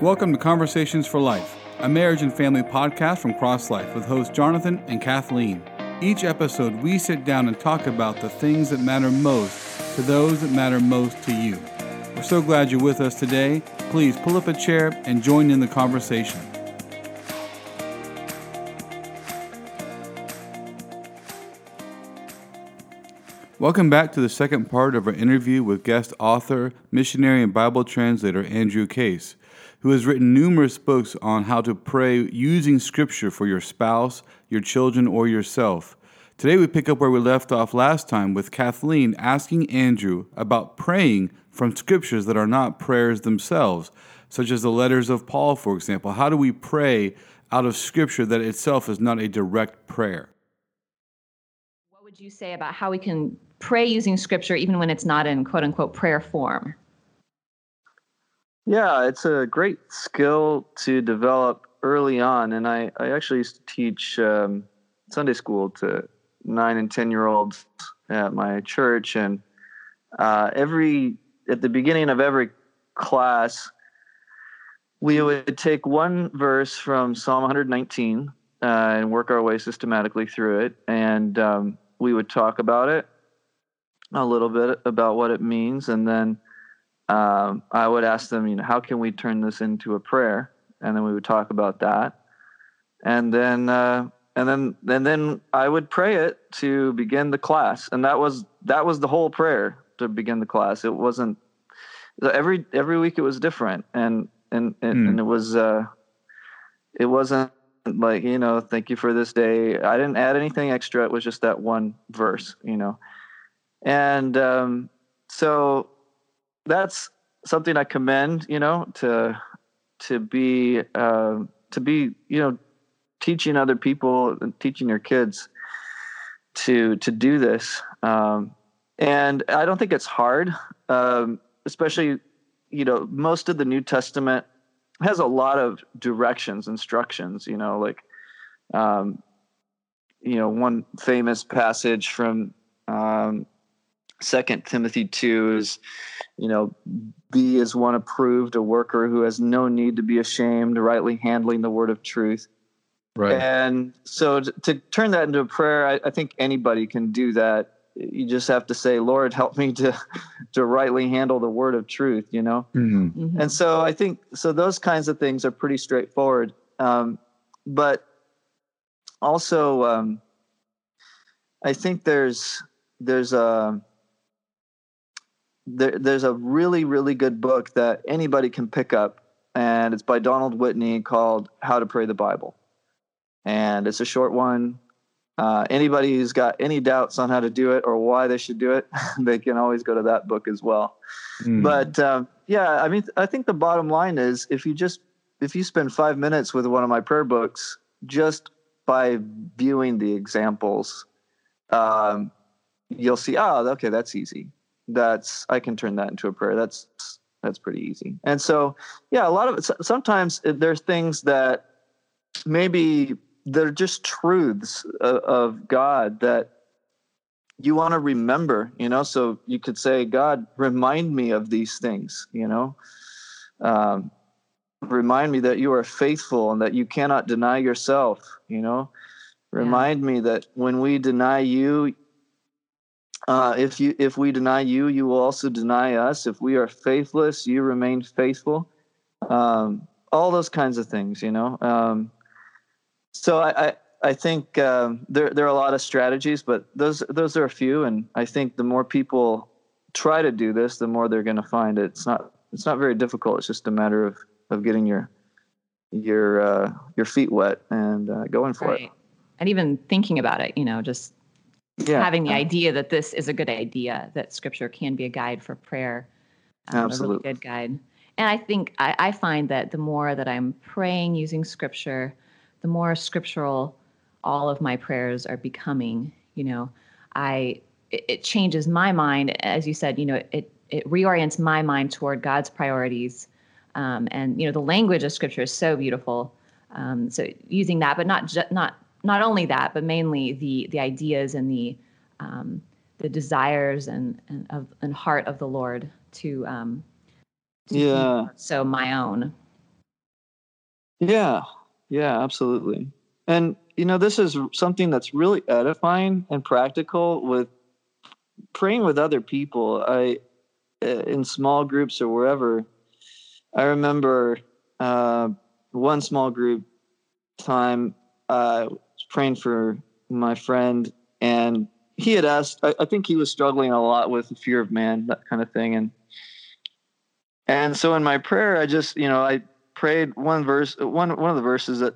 Welcome to Conversations for Life, a marriage and family podcast from Cross Life with hosts Jonathan and Kathleen. Each episode, we sit down and talk about the things that matter most to those that matter most to you. We're so glad you're with us today. Please pull up a chair and join in the conversation. Welcome back to the second part of our interview with guest author, missionary, and Bible translator Andrew Case, who has written numerous books on how to pray using Scripture for your spouse, your children, or yourself. Today we pick up where we left off last time with Kathleen asking Andrew about praying from Scriptures that are not prayers themselves, such as the letters of Paul, for example. How do we pray out of Scripture that itself is not a direct prayer? What would you say about how we can pray using scripture even when it's not in quote unquote prayer form? Yeah, it's a great skill to develop early on. And I, I actually used to teach um, Sunday school to nine and 10 year olds at my church. And uh, every, at the beginning of every class, we would take one verse from Psalm 119 uh, and work our way systematically through it. And um, we would talk about it a little bit about what it means, and then um, I would ask them, you know, how can we turn this into a prayer? And then we would talk about that, and then uh, and then and then I would pray it to begin the class, and that was that was the whole prayer to begin the class. It wasn't every every week it was different, and and and, mm. and it was uh, it wasn't like you know thank you for this day. I didn't add anything extra. It was just that one verse, you know and um, so that's something I commend, you know, to to be uh, to be, you know, teaching other people and teaching your kids to to do this. Um, and I don't think it's hard, um, especially, you know, most of the New Testament has a lot of directions, instructions. You know, like, um, you know, one famous passage from um, Second Timothy two is, you know, be as one approved, a worker who has no need to be ashamed, rightly handling the word of truth. Right. And so to, to turn that into a prayer, I, I, think anybody can do that. You just have to say, Lord, help me to to rightly handle the word of truth, you know? Mm-hmm. Mm-hmm. And so I think so those kinds of things are pretty straightforward. Um, but also um, I think there's there's a there, there's a really really good book that anybody can pick up and it's by donald whitney called how to pray the bible. And it's a short one. Uh, anybody who's got any doubts on how to do it or why they should do it they can always go to that book as well. Mm. but um, yeah i mean i think the bottom line is if you just if you spend five minutes with one of my prayer books just by viewing the examples um, you'll see oh okay that's easy that's I can turn that into a prayer. That's that's pretty easy. And so, yeah, a lot of. Sometimes there's things that maybe they're just truths of, of God that you want to remember. You know, so you could say, God, remind me of these things. You know, um, remind me that you are faithful and that you cannot deny yourself. You know, remind yeah. me that when we deny you, uh, if you if we deny you, you will also deny us. If we are faithless, you remain faithful. Um, all those kinds of things, you know. Um, so I, I, I think um, there there are a lot of strategies, but those those are a few, and I think the more people try to do this, the more they're going to find it. It's not it's not very difficult. It's just a matter of of getting your your uh, your feet wet and uh, going for right. it. And even thinking about it, you know, just yeah. having the idea that this is a good idea, that scripture can be a guide for prayer, um, Absolutely. a really good guide. And I think I, I find that the more that I'm praying using scripture, the more scriptural all of my prayers are becoming. You know, I it, it changes my mind, as you said. You know, it it reorients my mind toward God's priorities. Um, and you know, the language of Scripture is so beautiful. Um, so using that, but not ju- not not only that, but mainly the the ideas and the um, the desires and and of and heart of the Lord to um, to yeah so my own. Yeah, yeah, absolutely. And you know, this is something that's really edifying and practical with praying with other people. I uh, in small groups or wherever. I remember uh, one small group time uh, praying for my friend, and he had asked. I, I think he was struggling a lot with the fear of man, that kind of thing, and and so in my prayer, I just you know I prayed one verse. One one of the verses that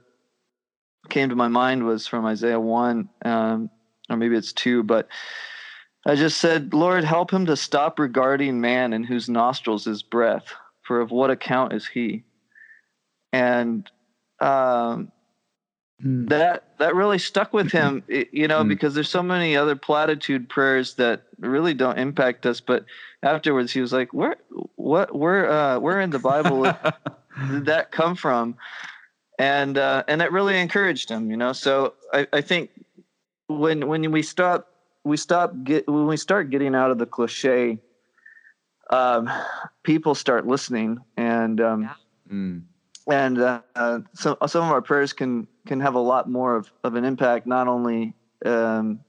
came to my mind was from Isaiah one, um, or maybe it's two, but I just said, Lord, help him to stop regarding man in whose nostrils is breath, for of what account is he? And um, mm. that that really stuck with him, you know, mm. because there's so many other platitude prayers that really don't impact us. But afterwards, he was like, "Where, what, where, uh, where in the Bible did that come from?" And uh, and it really encouraged him, you know. So I, I think when when we stop we stop get when we start getting out of the cliche um, people start listening and um, yeah. mm. and uh, uh, some some of our prayers can can have a lot more of, of an impact not only um,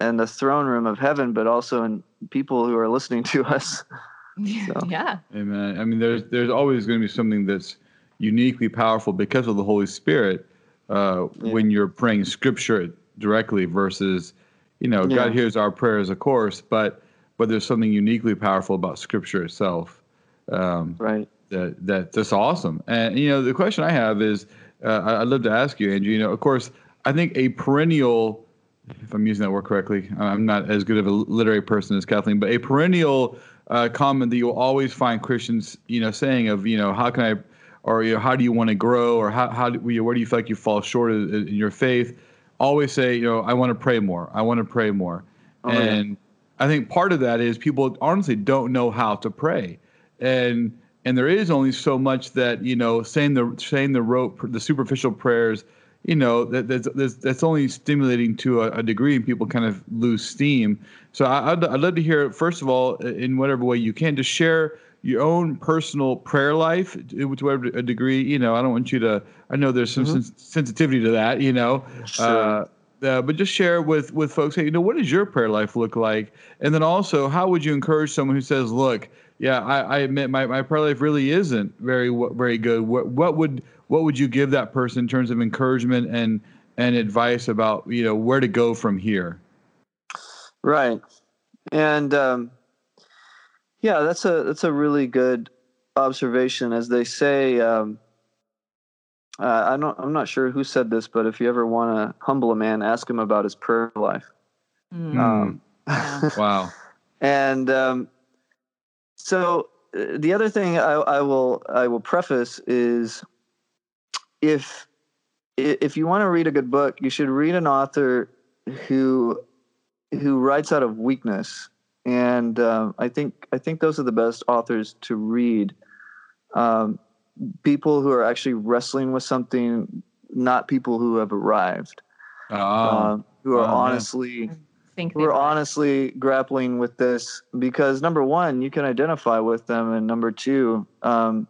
in the throne room of heaven but also in people who are listening to us so. yeah amen i mean there's there's always going to be something that's uniquely powerful because of the holy spirit uh, yeah. when you're praying scripture directly versus you know, yeah. God hears our prayers, of course, but but there's something uniquely powerful about Scripture itself. Um, right. That that that's awesome. And you know, the question I have is, uh, I'd love to ask you, Andrew. You know, of course, I think a perennial, if I'm using that word correctly, I'm not as good of a literary person as Kathleen, but a perennial uh, comment that you'll always find Christians, you know, saying of, you know, how can I, or you know, how do you want to grow, or how how do, where do you feel like you fall short in your faith? always say, you know, I want to pray more. I want to pray more. Oh, and yeah. I think part of that is people honestly don't know how to pray. And and there is only so much that, you know, saying the saying the rote the superficial prayers, you know, that that's, that's, that's only stimulating to a, a, degree and people kind of lose steam. So I, I'd, I'd love to hear, first of all, in whatever way you can, to share your own personal prayer life to whatever a degree. You know, I don't want you to. I know there's some mm-hmm. sens- sensitivity to that. You know, sure. uh, uh, but just share with with folks. Hey, you know, what does your prayer life look like? And then also, how would you encourage someone who says, "Look, yeah, I, I admit my, my prayer life really isn't very very good. What what would what would you give that person in terms of encouragement and and advice about you know where to go from here?" Right, and um, yeah, that's a that's a really good observation. As they say, um, uh, I don't, I'm not sure who said this, but if you ever want to humble a man, ask him about his prayer life. Mm. Um, wow. And um, so uh, the other thing I, I, will I will preface is if if you want to read a good book, you should read an author who who writes out of weakness and um, I think I think those are the best authors to read. Um, people who are actually wrestling with something, not people who have arrived, oh. who are oh, honestly. Who are honestly grappling with this because number one, you can identify with them, and number two, um,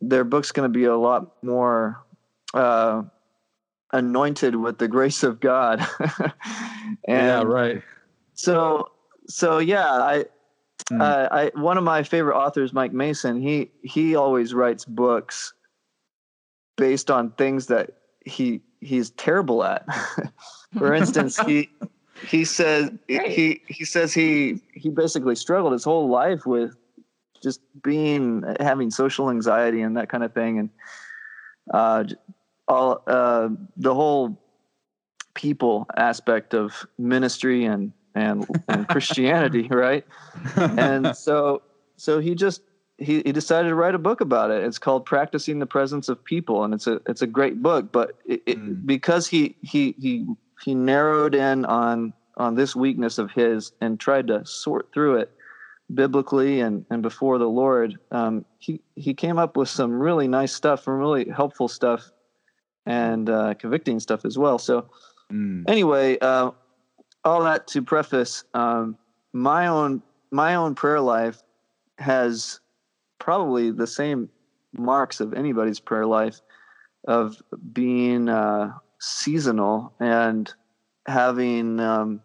their book's going to be a lot more uh, anointed with the grace of God. yeah, right. So so yeah, I, mm. uh, I one of my favorite authors, Mike Mason. He he always writes books based on things that he he's terrible at. For instance, he he says he he says he he basically struggled his whole life with just being having social anxiety and that kind of thing, and uh, all uh, the whole people aspect of ministry and and and Christianity, right? And so so he just he, he decided to write a book about it. It's called Practicing the Presence of People, and it's a it's a great book. But it, it, mm. because he he he he narrowed in on on this weakness of his and tried to sort through it biblically and and before the Lord, um, he he came up with some really nice stuff, some really helpful stuff, and uh, convicting stuff as well. So. Mm. Anyway, uh, all that to preface um, my own my own prayer life has probably the same marks of anybody's prayer life of being uh, seasonal and having um,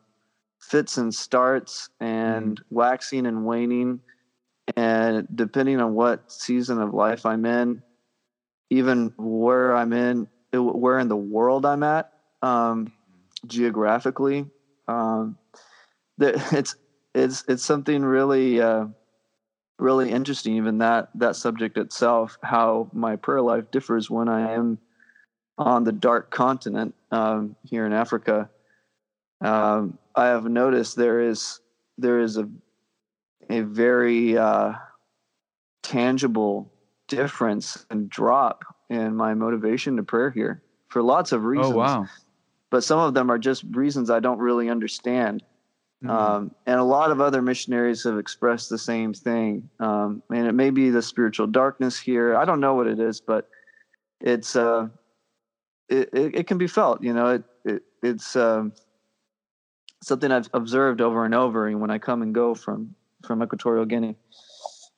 fits and starts and mm. waxing and waning and depending on what season of life i'm in even where i'm in where in the world i'm at um, geographically um, it's it's it's something really uh, really interesting even that that subject itself how my prayer life differs when i am on the dark continent um, here in africa um, i have noticed there is there is a a very uh, tangible difference and drop in my motivation to prayer here for lots of reasons. Oh wow! But some of them are just reasons I don't really understand. Mm-hmm. Um, and a lot of other missionaries have expressed the same thing. Um, and it may be the spiritual darkness here. I don't know what it is, but it's uh, it, it, can be felt. You know, it, it it's um, something I've observed over and over And when I come and go from from Equatorial Guinea.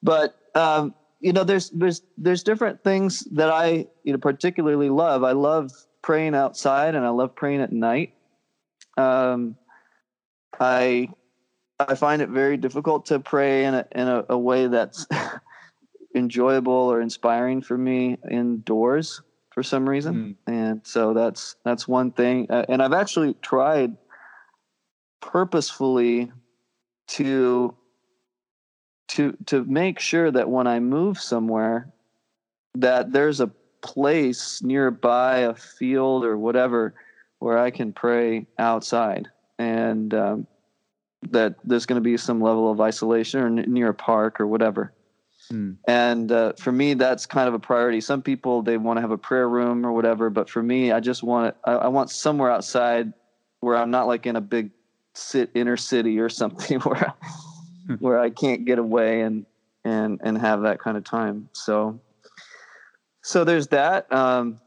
But um, you know, there's there's there's different things that I you know particularly love. I love praying outside, and I love praying at night. Um, I I find it very difficult to pray in a in a, a way that's enjoyable or inspiring for me indoors for some reason, mm. and so that's that's one thing. Uh, and I've actually tried purposefully to to to make sure that when I move somewhere, that there's a place nearby, a field or whatever, where I can pray outside, and um, that there's going to be some level of isolation or n- near a park or whatever. Hmm. And uh, for me, that's kind of a priority. Some people they want to have a prayer room or whatever, but for me, I just want I, I want somewhere outside where I'm not like in a big sit inner city or something where where I can't get away and and and have that kind of time. So so there's that. Um,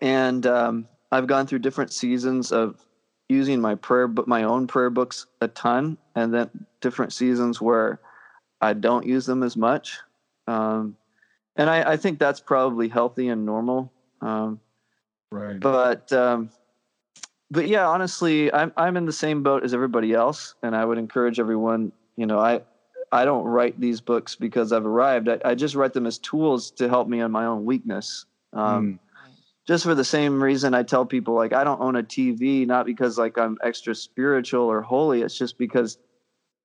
and um, I've gone through different seasons of using my prayer book, my own prayer books a ton, and then different seasons where I don't use them as much. Um, and I, I, think that's probably healthy and normal. Um, right. But um, but yeah, honestly, I'm I'm in the same boat as everybody else, and I would encourage everyone you know, I I don't write these books because I've arrived. I, I just write them as tools to help me on my own weakness. Um, mm. Just for the same reason I tell people, like, I don't own a TV, not because like I'm extra spiritual or holy. It's just because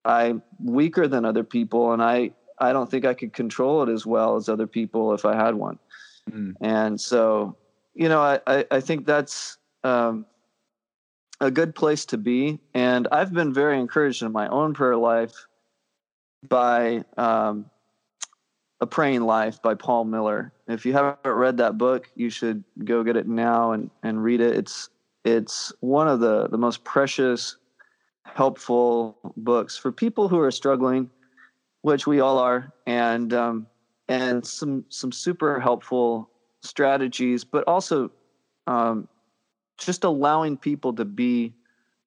I'm weaker than other people, and I I don't think I could control it as well as other people if I had one. Mm. And so, you know, I I, I think that's um, a good place to be. And I've been very encouraged in my own prayer life by um, A Praying Life by Paul Miller. If you haven't read that book, you should go get it now and, and read it. It's it's one of the, the most precious, helpful books for people who are struggling, which we all are, and um, and some some super helpful strategies, but also um, just allowing people to be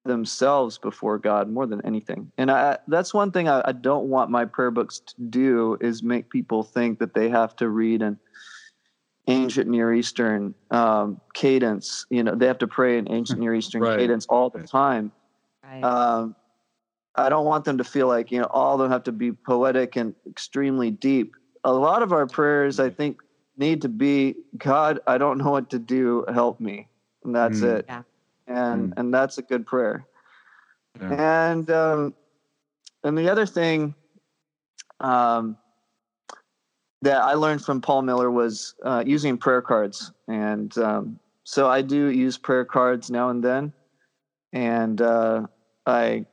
themselves before God more than anything. And I, that's one thing I, I, don't want my prayer books to do is make people think that they have to read an ancient Near Eastern um, cadence. You know, they have to pray in ancient Near Eastern right. cadence all the time. Right. Um, I don't want them to feel like, you know, all of them have to be poetic and extremely deep. A lot of our prayers, I think, need to be God, I don't know what to do, help me and that's mm. it. Yeah. And mm. and that's a good prayer. Yeah. And um, and the other thing um, that I learned from Paul Miller was uh, using prayer cards, and um, so I do use prayer cards now and then, and uh, I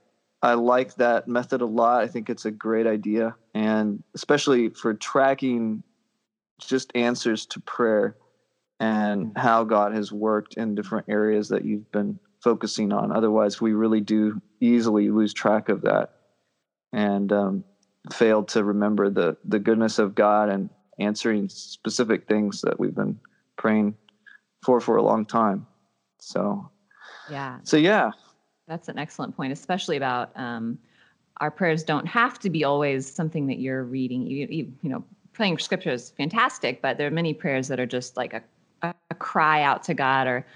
I like that method a lot. I think it's a great idea, and especially for tracking just answers to prayer and mm-hmm. how God has worked in different areas that you've been focusing on. Otherwise, we really do easily lose track of that and um, fail to remember the the goodness of God and answering specific things that we've been praying for for a long time. So, yeah. So yeah, that's an excellent point, especially about um, our prayers don't have to be always something that you're reading. You, you, you know, praying scripture is fantastic, but there are many prayers that are just like a, a, a cry out to God, or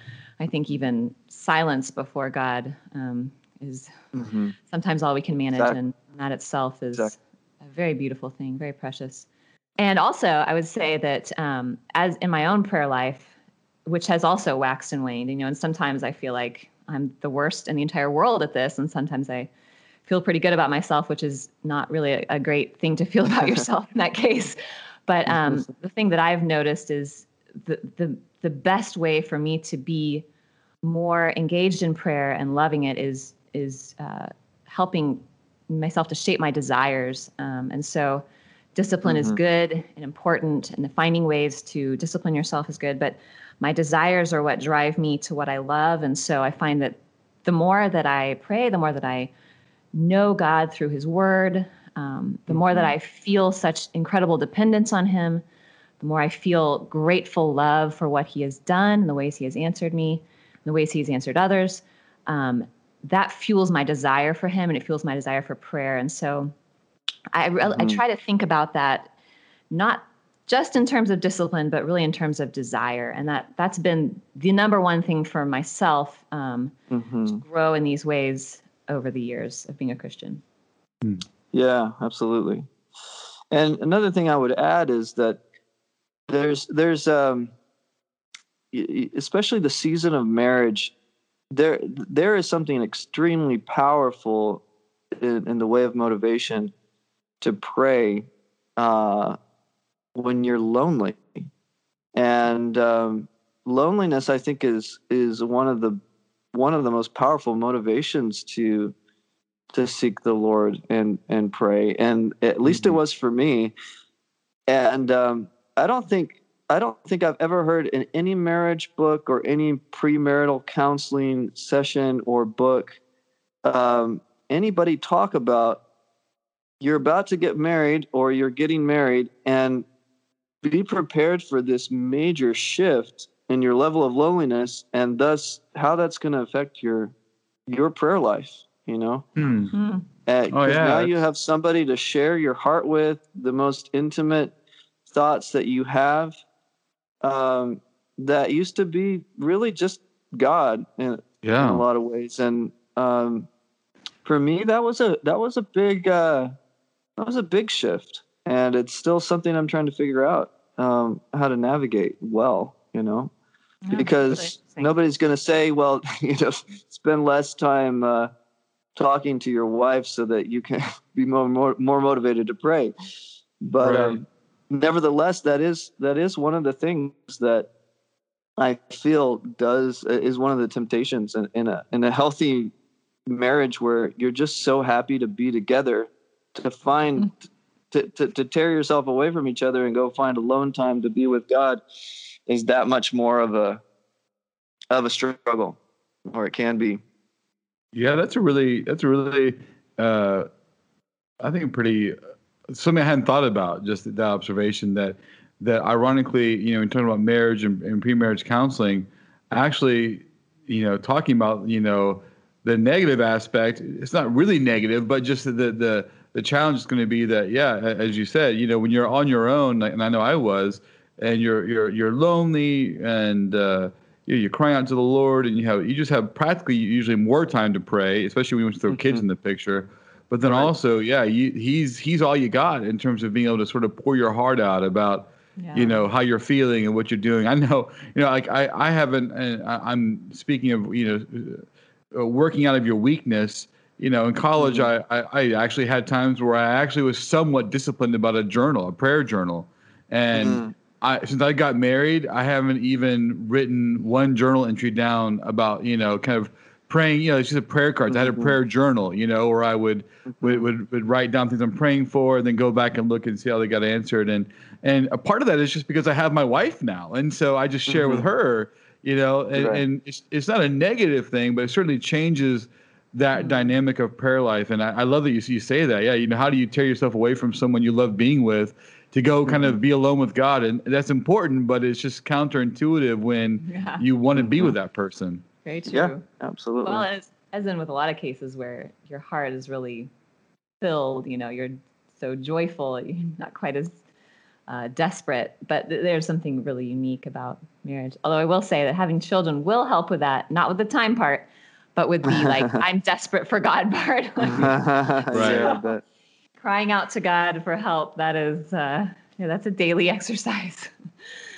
I think even silence before God um, is mm-hmm. sometimes all we can manage, exactly. and that itself is exactly. a very beautiful thing, very precious. And also, I would say that um, as in my own prayer life, which has also waxed and waned, you know, and sometimes I feel like I'm the worst in the entire world at this, and sometimes I feel pretty good about myself, which is not really a, a great thing to feel about yourself in that case. But um, the thing that I've noticed is the, the the best way for me to be more engaged in prayer and loving it is is uh, helping myself to shape my desires. Um, and so, discipline mm-hmm. is good and important, and finding ways to discipline yourself is good. But my desires are what drive me to what I love, and so I find that the more that I pray, the more that I know God through His Word, um, the more that mm-hmm. I feel such incredible dependence on Him, the more I feel grateful love for what He has done, the ways He has answered me, the ways He has answered others. Um, that fuels my desire for Him, and it fuels my desire for prayer. And so, I mm-hmm. I try to think about that, not just in terms of discipline, but really in terms of desire. And that that's been the number one thing for myself um, mm-hmm. to grow in these ways over the years of being a Christian. Hmm. Yeah, absolutely. And another thing I would add is that there's there's um, especially the season of marriage. There there is something extremely powerful in, in the way of motivation to pray uh, when you're lonely, and um, loneliness I think is is one of the one of the most powerful motivations to to seek the Lord and and pray. And at least mm-hmm. it was for me. And um, I don't think I don't think I've ever heard in any marriage book or any premarital counseling session or book um, anybody talk about you're about to get married or you're getting married and be prepared for this major shift in your level of loneliness and thus how that's going to affect your your prayer life you know hmm. Uh, oh, yeah. now you have somebody to share your heart with the most intimate thoughts that you have um, that used to be really just god in, yeah. in a lot of ways and um, for me that was a that was a big uh, that was a big shift and it's still something i'm trying to figure out um, how to navigate well you know because nobody's going to say, well, you know, spend less time uh, talking to your wife so that you can be more more, more motivated to pray. But right. um, nevertheless, that is that is one of the things that I feel does uh, is one of the temptations in, in a in a healthy marriage where you're just so happy to be together to find mm-hmm. to, to, to tear yourself away from each other and go find alone time to be with God is that much more of a of a struggle, or it can be. Yeah, that's a really that's a really uh, I think pretty something I hadn't thought about. Just that observation that that ironically, you know, in talking about marriage and, and pre-marriage counseling, actually, you know, talking about you know the negative aspect. It's not really negative, but just the the the challenge is going to be that yeah, as you said, you know, when you're on your own, and I know I was, and you're you're you're lonely and uh, you you're crying out to the Lord, and you have you just have practically usually more time to pray, especially when you throw mm-hmm. kids in the picture. But then right. also, yeah, you, he's he's all you got in terms of being able to sort of pour your heart out about yeah. you know how you're feeling and what you're doing. I know, you know, like I I haven't. I'm speaking of you know uh, working out of your weakness. You know, in college, mm-hmm. I, I, I actually had times where I actually was somewhat disciplined about a journal, a prayer journal, and. Mm-hmm I, since I got married, I haven't even written one journal entry down about you know kind of praying. You know, it's just a prayer cards. Mm-hmm. I had a mm-hmm. prayer journal, you know, where I would, mm-hmm. would would would write down things I'm praying for, and then go back and look and see how they got answered. And and a part of that is just because I have my wife now, and so I just share mm-hmm. with her. You know, and, right. and it's, it's not a negative thing, but it certainly changes that mm-hmm. dynamic of prayer life. And I, I love that you, you say that. Yeah, you know, how do you tear yourself away from someone you love being with to go kind of mm-hmm. be alone with God, and that's important. But it's just counterintuitive when yeah. you want to be with mm-hmm. that person. Very true. Yeah, absolutely. Well, as, as in with a lot of cases where your heart is really filled, you know, you're so joyful, you're not quite as uh, desperate. But th- there's something really unique about marriage. Although I will say that having children will help with that, not with the time part, but with the like I'm desperate for God part. right. Yeah. Crying out to God for help. That is, uh, yeah, that's a daily exercise.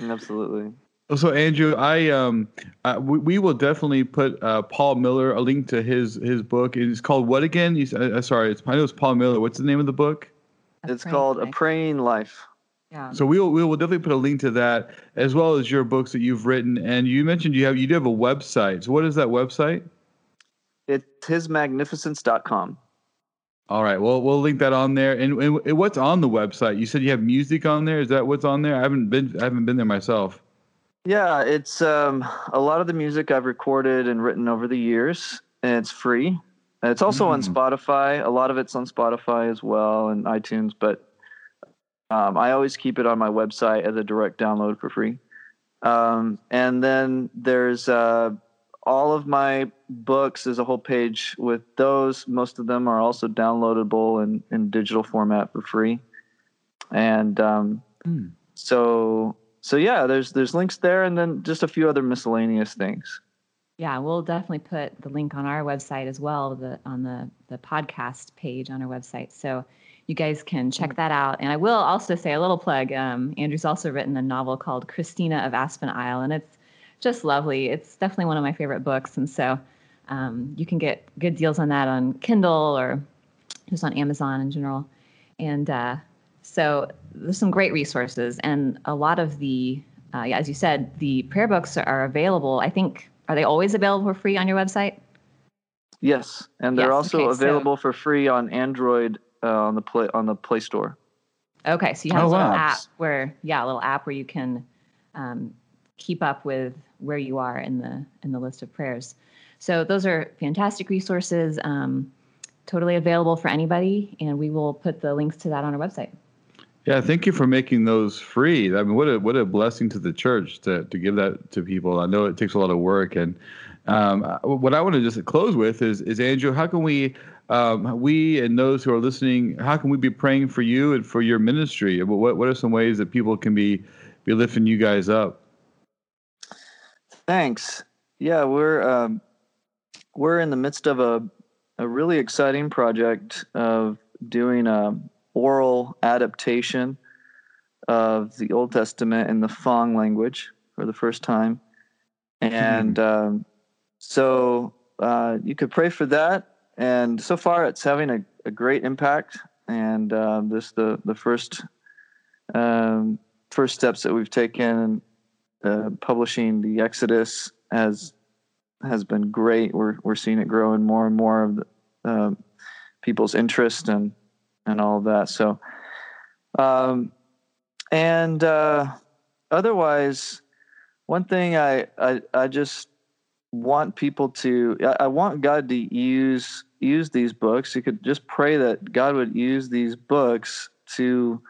Absolutely. So Andrew, I um, uh, we, we, will definitely put uh, Paul Miller a link to his his book. It's called what again? You, uh, sorry, it's I know it's Paul Miller. What's the name of the book? it's called life. A Praying Life. Yeah. So we will we will definitely put a link to that as well as your books that you've written. And you mentioned you have you do have a website. So what is that website? It's hismagnificence.com. All right. Well, we'll link that on there. And, and what's on the website? You said you have music on there. Is that what's on there? I haven't been I haven't been there myself. Yeah, it's um, a lot of the music I've recorded and written over the years, and it's free. It's also mm. on Spotify. A lot of it's on Spotify as well and iTunes, but um, I always keep it on my website as a direct download for free. Um, and then there's uh, all of my books. is a whole page with those. Most of them are also downloadable in, in digital format for free. And um, mm. so so yeah, there's there's links there, and then just a few other miscellaneous things. Yeah, we'll definitely put the link on our website as well, the on the the podcast page on our website. So you guys can check mm. that out. And I will also say a little plug. Um, Andrew's also written a novel called Christina of Aspen Isle, and it's just lovely. It's definitely one of my favorite books, and so um, you can get good deals on that on Kindle or just on Amazon in general. And uh, so there's some great resources, and a lot of the, uh, yeah, as you said, the prayer books are available. I think are they always available for free on your website? Yes, and they're yes, also okay, available so, for free on Android uh, on the play on the Play Store. Okay, so you have oh, a little wow. app where, yeah, a little app where you can um, keep up with where you are in the in the list of prayers. So those are fantastic resources, um, totally available for anybody, and we will put the links to that on our website. Yeah, thank you for making those free. I mean, what a what a blessing to the church to to give that to people. I know it takes a lot of work, and um, what I want to just close with is is Andrew, how can we um, we and those who are listening, how can we be praying for you and for your ministry? What what are some ways that people can be be lifting you guys up? Thanks. Yeah, we're um, we're in the midst of a a really exciting project of doing a oral adaptation of the Old Testament in the Fang language for the first time. And mm-hmm. um, so uh, you could pray for that. And so far, it's having a, a great impact. And uh, this the the first um, first steps that we've taken. Uh, publishing the Exodus has has been great. We're we're seeing it grow and more and more of the, uh, people's interest and and all of that. So, um, and uh, otherwise, one thing I, I I just want people to I, I want God to use use these books. You could just pray that God would use these books to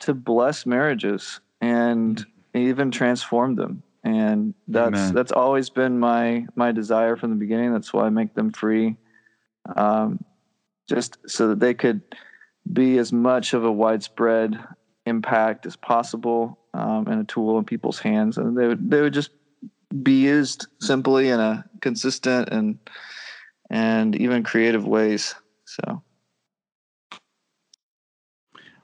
to bless marriages and even transformed them and that's Amen. that's always been my my desire from the beginning that's why i make them free um, just so that they could be as much of a widespread impact as possible um, and a tool in people's hands, and they would they would just be used simply in a consistent and and even creative ways. So.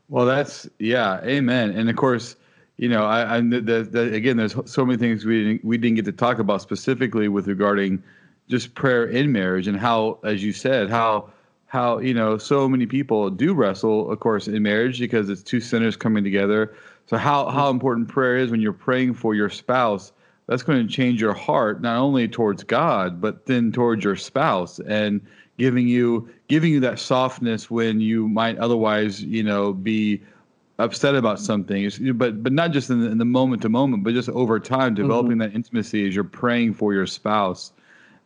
Well, that's yeah, amen. And of course, you know, I, I the, the, again, there's so many things we didn't, we didn't get to talk about specifically with regarding just prayer in marriage and how, as you said, how how you know so many people do wrestle, of course, in marriage because it's two sinners coming together. So how how important prayer is when you're praying for your spouse. That's going to change your heart not only towards God but then towards your spouse and giving you giving you that softness when you might otherwise you know be upset about something but but not just in the, in the moment to moment but just over time developing mm-hmm. that intimacy as you're praying for your spouse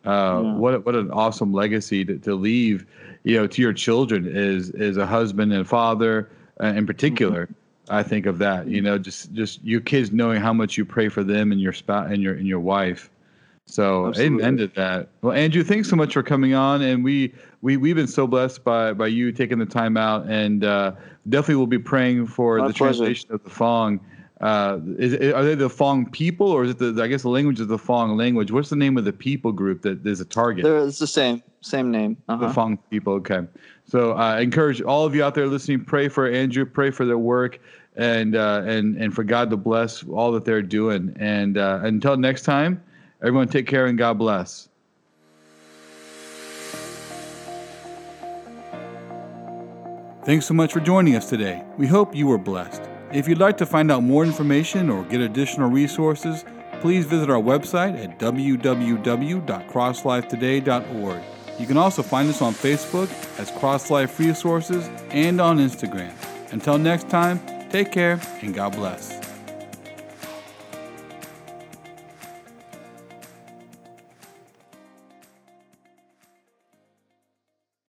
uh, yeah. what what an awesome legacy to, to leave you know to your children is is a husband and father uh, in particular mm-hmm. i think of that you know just just your kids knowing how much you pray for them and your spouse and your and your wife So Absolutely. amen to that. Well, Andrew, thanks so much for coming on, and we we we've been so blessed by by you taking the time out, and uh, definitely we'll be praying for My the pleasure. translation of the Fang. Uh, is, are they the Fang people, or is it the I guess the language is the Fang language? What's the name of the people group that is a target? They're, it's the same same name. Uh-huh. The Fang people. Okay. So uh, I encourage all of you out there listening, pray for Andrew, pray for their work, and uh, and and for God to bless all that they're doing. And uh, until next time. Everyone, take care and God bless. Thanks so much for joining us today. We hope you were blessed. If you'd like to find out more information or get additional resources, please visit our website at www.crosslifetoday.org. You can also find us on Facebook as Cross Life Resources and on Instagram. Until next time, take care and God bless.